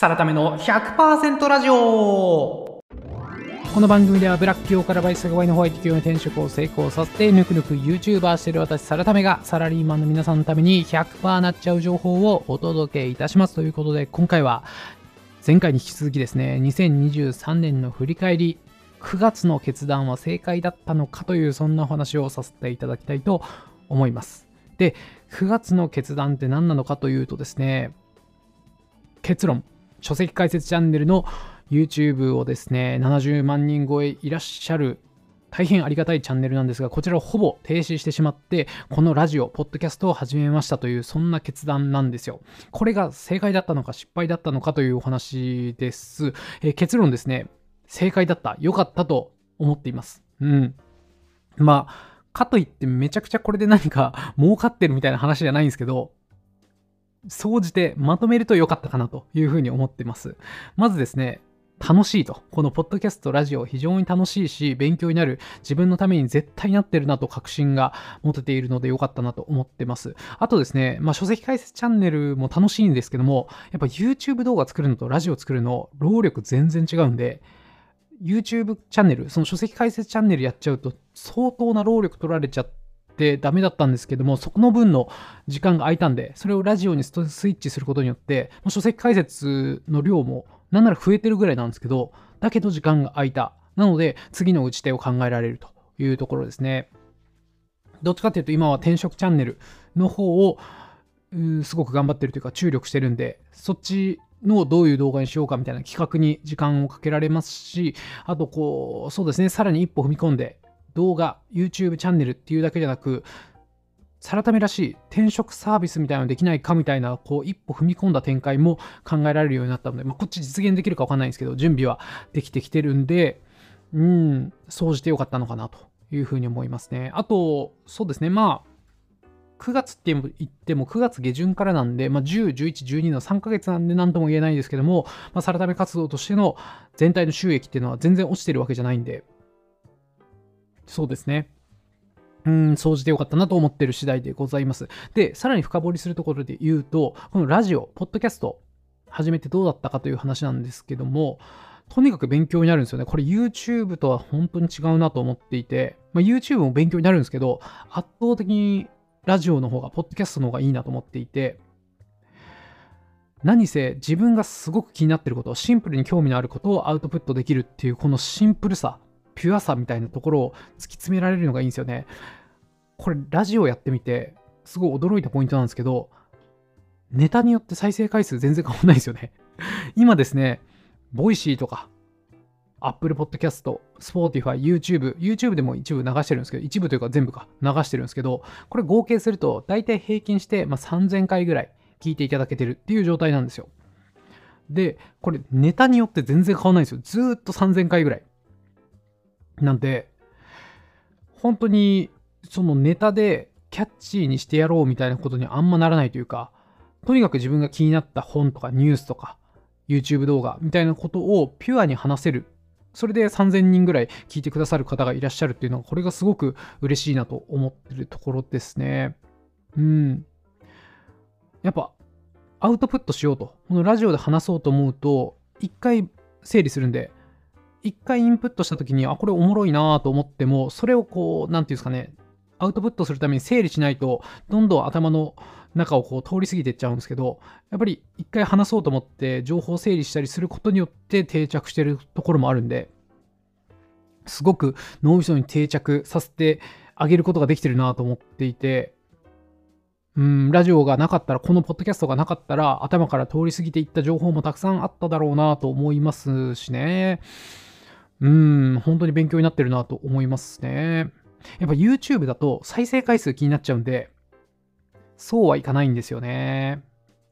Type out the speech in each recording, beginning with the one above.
サラタメの100%ラジオ。この番組ではブラック企業からバイスがワイのホワイト企業に転職を成功させてぬくぬく YouTuber している私サラタメがサラリーマンの皆さんのために100%なっちゃう情報をお届けいたします。ということで今回は前回に引き続きですね2023年の振り返り9月の決断は正解だったのかというそんなお話をさせていただきたいと思います。で9月の決断って何なのかというとですね結論。書籍解説チャンネルの YouTube をですね、70万人超えいらっしゃる大変ありがたいチャンネルなんですが、こちらをほぼ停止してしまって、このラジオ、ポッドキャストを始めましたという、そんな決断なんですよ。これが正解だったのか失敗だったのかというお話です。えー、結論ですね、正解だった、良かったと思っています。うん。まあ、かといってめちゃくちゃこれで何か儲かってるみたいな話じゃないんですけど、総じてまとめると良かったかなというふうに思ってます。まずですね、楽しいと。このポッドキャスト、ラジオ、非常に楽しいし、勉強になる、自分のために絶対なってるなと確信が持てているので良かったなと思ってます。あとですね、まあ、書籍解説チャンネルも楽しいんですけども、やっぱ YouTube 動画作るのとラジオ作るの、労力全然違うんで、YouTube チャンネル、その書籍解説チャンネルやっちゃうと、相当な労力取られちゃって、ってダメだったんですけども、そこの分の時間が空いたんで、それをラジオにスイッチすることによって、書籍解説の量もなんなら増えてるぐらいなんですけど、だけど時間が空いた。なので、次の打ち手を考えられるというところですね。どっちかっていうと、今は転職チャンネルの方をすごく頑張ってるというか、注力してるんで、そっちのどういう動画にしようかみたいな企画に時間をかけられますし、あとこう、そうですね、さらに一歩踏み込んで、動画、YouTube チャンネルっていうだけじゃなく、サラタメらしい転職サービスみたいなのできないかみたいな、こう、一歩踏み込んだ展開も考えられるようになったので、まあ、こっち実現できるかわかんないんですけど、準備はできてきてるんで、うん、総じてよかったのかなというふうに思いますね。あと、そうですね、まあ、9月って言っても9月下旬からなんで、まあ、10、11、12の3ヶ月なんで何とも言えないんですけども、まあ、サラタメ活動としての全体の収益っていうのは全然落ちてるわけじゃないんで、そうですね。うん、総じてよかったなと思ってる次第でございます。で、さらに深掘りするところで言うと、このラジオ、ポッドキャスト、始めてどうだったかという話なんですけども、とにかく勉強になるんですよね。これ YouTube とは本当に違うなと思っていて、まあ、YouTube も勉強になるんですけど、圧倒的にラジオの方が、ポッドキャストの方がいいなと思っていて、何せ自分がすごく気になってること、シンプルに興味のあることをアウトプットできるっていうこのシンプルさ、ピュアさみたいなところを突き詰められるのがいいんですよね。これ、ラジオやってみて、すごい驚いたポイントなんですけど、ネタによって再生回数全然変わんないですよね。今ですね、ボイシーとか、Apple Podcast、Spotify、YouTube、YouTube でも一部流してるんですけど、一部というか全部か流してるんですけど、これ合計すると大体平均して、まあ、3000回ぐらい聞いていただけてるっていう状態なんですよ。で、これネタによって全然変わんないんですよ。ずーっと3000回ぐらい。なんで、本当にそのネタでキャッチーにしてやろうみたいなことにあんまならないというか、とにかく自分が気になった本とかニュースとか YouTube 動画みたいなことをピュアに話せる。それで3000人ぐらい聞いてくださる方がいらっしゃるっていうのは、これがすごく嬉しいなと思ってるところですね。うん。やっぱ、アウトプットしようと。このラジオで話そうと思うと、一回整理するんで、一回インプットした時に、あ、これおもろいなと思っても、それをこう、なんていうんですかね、アウトプットするために整理しないと、どんどん頭の中をこう通り過ぎていっちゃうんですけど、やっぱり一回話そうと思って情報整理したりすることによって定着してるところもあるんで、すごく脳みそに定着させてあげることができてるなと思っていて、うん、ラジオがなかったら、このポッドキャストがなかったら、頭から通り過ぎていった情報もたくさんあっただろうなと思いますしね。うん、本当に勉強になってるなと思いますね。やっぱ YouTube だと再生回数気になっちゃうんで、そうはいかないんですよね。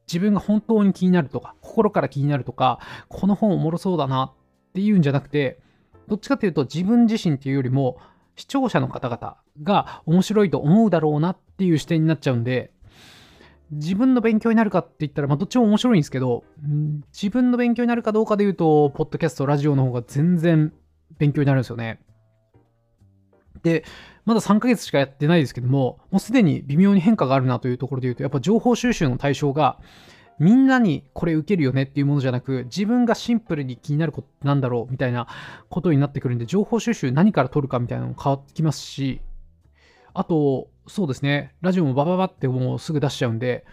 自分が本当に気になるとか、心から気になるとか、この本おもろそうだなっていうんじゃなくて、どっちかというと自分自身っていうよりも、視聴者の方々が面白いと思うだろうなっていう視点になっちゃうんで、自分の勉強になるかって言ったら、まあ、どっちも面白いんですけど、自分の勉強になるかどうかで言うと、ポッドキャスト、ラジオの方が全然勉強になるんですよね。で、まだ3ヶ月しかやってないですけども、もうすでに微妙に変化があるなというところで言うと、やっぱ情報収集の対象がみんなにこれ受けるよねっていうものじゃなく、自分がシンプルに気になることなんだろうみたいなことになってくるんで、情報収集何から取るかみたいなのも変わってきますし、あと、そうですね、ラジオもバババってもうすぐ出しちゃうんで、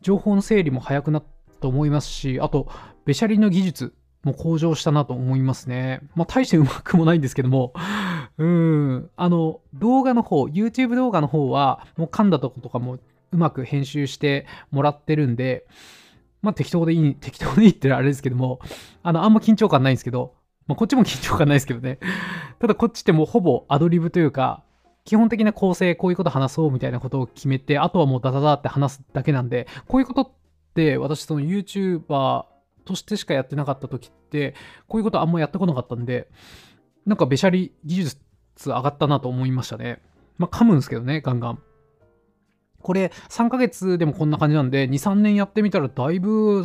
情報の整理も早くなったと思いますし、あと、べしゃりの技術もう向上したなと思いますね。まあ、大してうまくもないんですけども、うん、あの、動画の方、YouTube 動画の方は、もう噛んだとことかもうまく編集してもらってるんで、まあ適当でいい、適当でいいってあれですけども、あの、あんま緊張感ないんですけど、まあこっちも緊張感ないですけどね。ただこっちってもうほぼアドリブというか、基本的な構成、こういうこと話そうみたいなことを決めて、あとはもうダダダって話すだけなんで、こういうことって私その YouTuber としてしかやってなかった時って、こういうことあんまやってこなかったんで、なんかべしゃり技術上がったなと思いましたね。まあ噛むんですけどね、ガンガン。これ3ヶ月でもこんな感じなんで、2、3年やってみたらだいぶ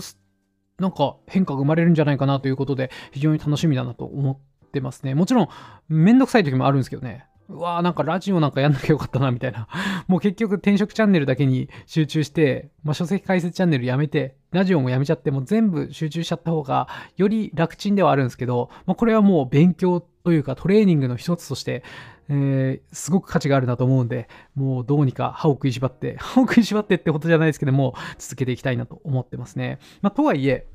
なんか変化が生まれるんじゃないかなということで、非常に楽しみだなと思ってますね。もちろん、めんどくさい時もあるんですけどね。うわーなんかラジオなんかやんなきゃよかったなみたいな。もう結局転職チャンネルだけに集中して、まあ、書籍解説チャンネルやめて、ラジオもやめちゃって、も全部集中しちゃった方が、より楽ちんではあるんですけど、まあ、これはもう勉強というかトレーニングの一つとして、えー、すごく価値があるなと思うんで、もうどうにか歯を食いしばって、歯を食いしばってってことじゃないですけども、続けていきたいなと思ってますね。まあ、とはいえ、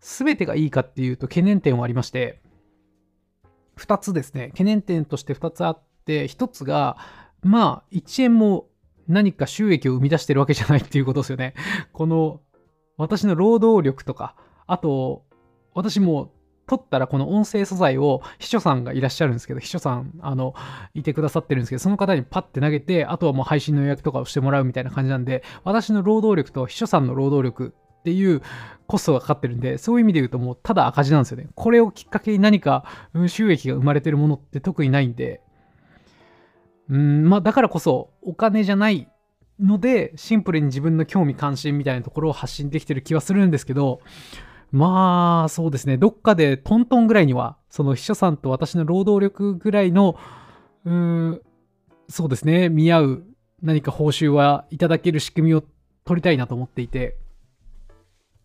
すべてがいいかっていうと懸念点はありまして、2つですね、懸念点として2つあって、1つが、まあ、1円も何か収益を生み出してるわけじゃないっていうことですよね。この、私の労働力とか、あと、私も撮ったらこの音声素材を秘書さんがいらっしゃるんですけど、秘書さん、あの、いてくださってるんですけど、その方にパッて投げて、あとはもう配信の予約とかをしてもらうみたいな感じなんで、私の労働力と秘書さんの労働力っていうコストがかかってるんで、そういう意味で言うともうただ赤字なんですよね。これをきっかけに何か収益が生まれてるものって特にないんで、うん、まあだからこそお金じゃないので、シンプルに自分の興味関心みたいなところを発信できてる気はするんですけど、まあ、そうですね。どっかでトントンぐらいには、その秘書さんと私の労働力ぐらいの、うーん、そうですね。見合う何か報酬はいただける仕組みを取りたいなと思っていて。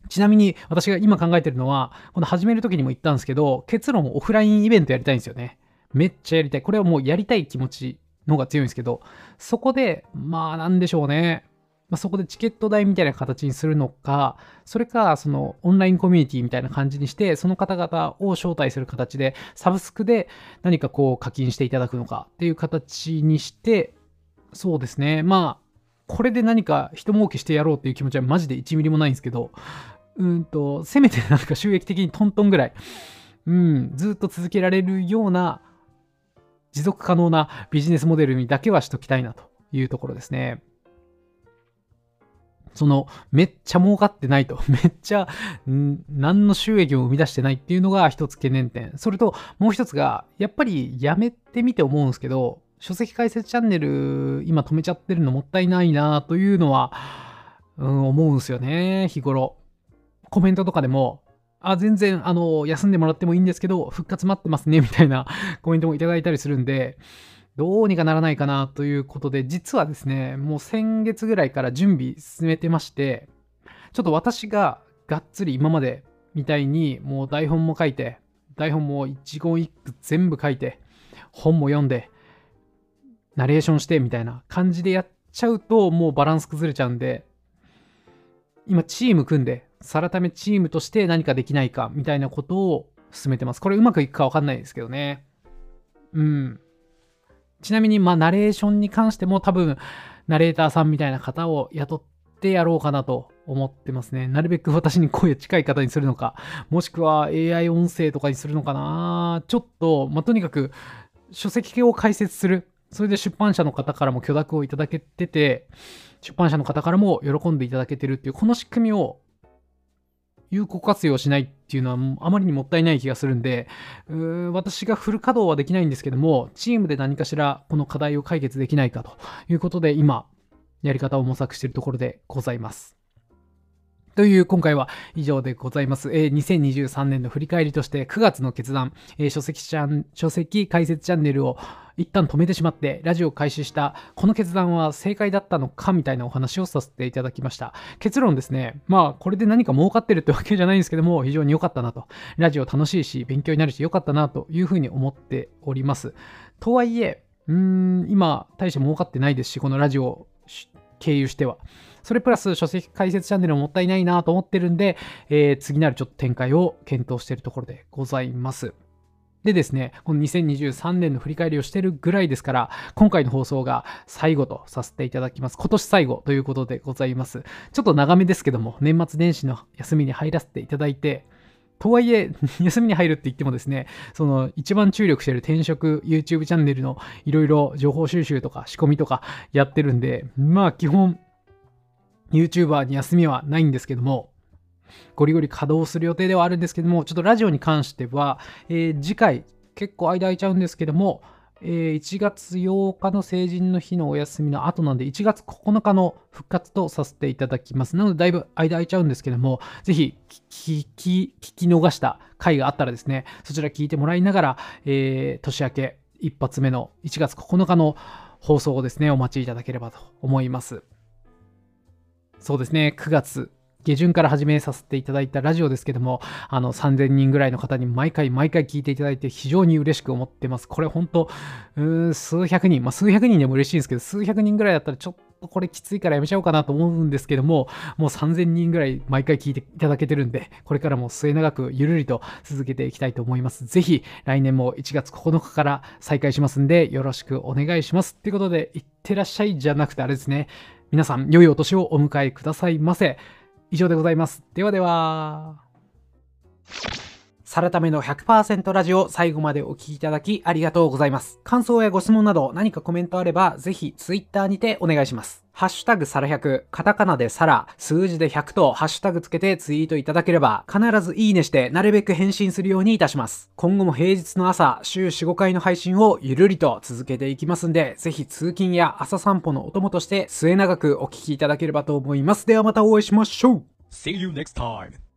ちなみに私が今考えてるのは、この始める時にも言ったんですけど、結論オフラインイベントやりたいんですよね。めっちゃやりたい。これはもうやりたい気持ちのが強いんですけど、そこで、まあなんでしょうね。まあ、そこでチケット代みたいな形にするのか、それか、そのオンラインコミュニティみたいな感じにして、その方々を招待する形で、サブスクで何かこう課金していただくのかっていう形にして、そうですね。まあ、これで何か人儲けしてやろうっていう気持ちはマジで1ミリもないんですけど、うんと、せめてなんか収益的にトントンぐらい、うん、ずっと続けられるような持続可能なビジネスモデルにだけはしときたいなというところですね。その、めっちゃ儲かってないと。めっちゃ、何の収益を生み出してないっていうのが一つ懸念点。それと、もう一つが、やっぱりやめてみて思うんですけど、書籍解説チャンネル、今止めちゃってるのもったいないなというのは、うん、思うんですよね、日頃。コメントとかでも、あ、全然、あの、休んでもらってもいいんですけど、復活待ってますね、みたいな コメントもいただいたりするんで、どうにかならないかなということで、実はですね、もう先月ぐらいから準備進めてまして、ちょっと私ががっつり今までみたいに、もう台本も書いて、台本も一言一句全部書いて、本も読んで、ナレーションしてみたいな感じでやっちゃうと、もうバランス崩れちゃうんで、今チーム組んで、さらためチームとして何かできないかみたいなことを進めてます。これうまくいくかわかんないですけどね。うん。ちなみに、まあ、ナレーションに関しても多分、ナレーターさんみたいな方を雇ってやろうかなと思ってますね。なるべく私に声近い方にするのか、もしくは AI 音声とかにするのかな。ちょっと、まあ、とにかく、書籍系を解説する。それで出版社の方からも許諾をいただけてて、出版社の方からも喜んでいただけてるっていう、この仕組みを有効活用しないっていうのはあまりにもったいない気がするんで、う私がフル稼働はできないんですけども、チームで何かしらこの課題を解決できないかということで、今、やり方を模索しているところでございます。という今回は以上でございます。えー2023年の振り返りとして9月の決断、えー書籍チャン書籍解説チャンネルを一旦止めてしまってラジオ開始したこの決断は正解だったのかみたいなお話をさせていただきました。結論ですね、まあこれで何か儲かってるってわけじゃないんですけども非常に良かったなと。ラジオ楽しいし勉強になるし良かったなというふうに思っております。とはいえ、うーん、今大して儲かってないですし、このラジオを経由しては。それプラス書籍解説チャンネルももったいないなと思ってるんで、えー次なるちょっと展開を検討しているところでございます。でですね、この2023年の振り返りをしてるぐらいですから、今回の放送が最後とさせていただきます。今年最後ということでございます。ちょっと長めですけども、年末年始の休みに入らせていただいて、とはいえ、休みに入るって言ってもですね、その一番注力してる転職 YouTube チャンネルのいろいろ情報収集とか仕込みとかやってるんで、まあ基本 YouTuber に休みはないんですけども、ゴリゴリ稼働する予定ではあるんですけども、ちょっとラジオに関しては、えー次回結構間空いちゃうんですけども、えー1月8日の成人の日のお休みの後なんで、1月9日の復活とさせていただきます。なので、だいぶ間空いちゃうんですけども、ぜひ聞き、聞き逃した回があったらですね、そちら聞いてもらいながら、えー年明け一発目の1月9日の放送をですね、お待ちいただければと思います。そうですね、9月下旬から始めさせていただいたラジオですけども、あの3000人ぐらいの方に毎回毎回聞いていただいて非常に嬉しく思ってます。これ本当、うーん数百人、まあ数百人でも嬉しいんですけど、数百人ぐらいだったらちょっとこれきついからやめちゃおうかなと思うんですけども、もう3000人ぐらい毎回聞いていただけてるんで、これからも末永くゆるりと続けていきたいと思います。ぜひ来年も1月9日から再開しますんで、よろしくお願いします。ということで、いってらっしゃいじゃなくてあれですね。皆さん、良いお年をお迎えくださいませ。以上でございます。ではでは。サラタメの100%ラジオ最後までお聞きいただきありがとうございます。感想やご質問など何かコメントあればぜひツイッターにてお願いします。ハッシュタグサラ100、カタカナでサラ、数字で100とハッシュタグつけてツイートいただければ必ずいいねしてなるべく返信するようにいたします。今後も平日の朝週4、5回の配信をゆるりと続けていきますんで、ぜひ通勤や朝散歩のお供として末永くお聞きいただければと思います。ではまたお会いしましょう See you next time.